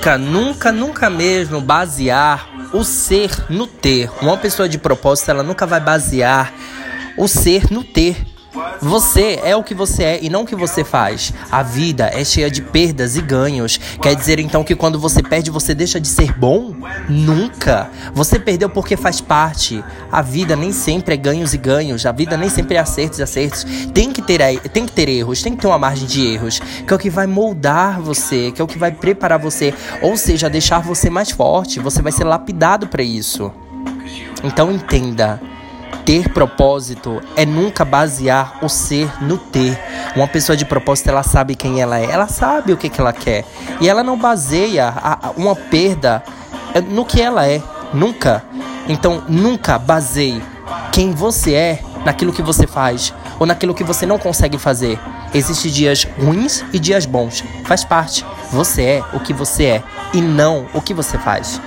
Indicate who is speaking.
Speaker 1: nunca, nunca, nunca mesmo basear o ser no ter. Uma pessoa de propósito, ela nunca vai basear o ser no ter. Você é o que você é e não o que você faz. A vida é cheia de perdas e ganhos. Quer dizer então que quando você perde, você deixa de ser bom? Nunca. Você perdeu porque faz parte. A vida nem sempre é ganhos e ganhos. A vida nem sempre é acertos e acertos. Tem que ter, tem que ter erros, tem que ter uma margem de erros, que é o que vai moldar você, que é o que vai preparar você, ou seja, deixar você mais forte. Você vai ser lapidado para isso. Então entenda ter propósito é nunca basear o ser no ter. Uma pessoa de propósito, ela sabe quem ela é, ela sabe o que, que ela quer. E ela não baseia a, a uma perda no que ela é, nunca. Então, nunca baseie quem você é naquilo que você faz ou naquilo que você não consegue fazer. Existem dias ruins e dias bons. Faz parte. Você é o que você é e não o que você faz.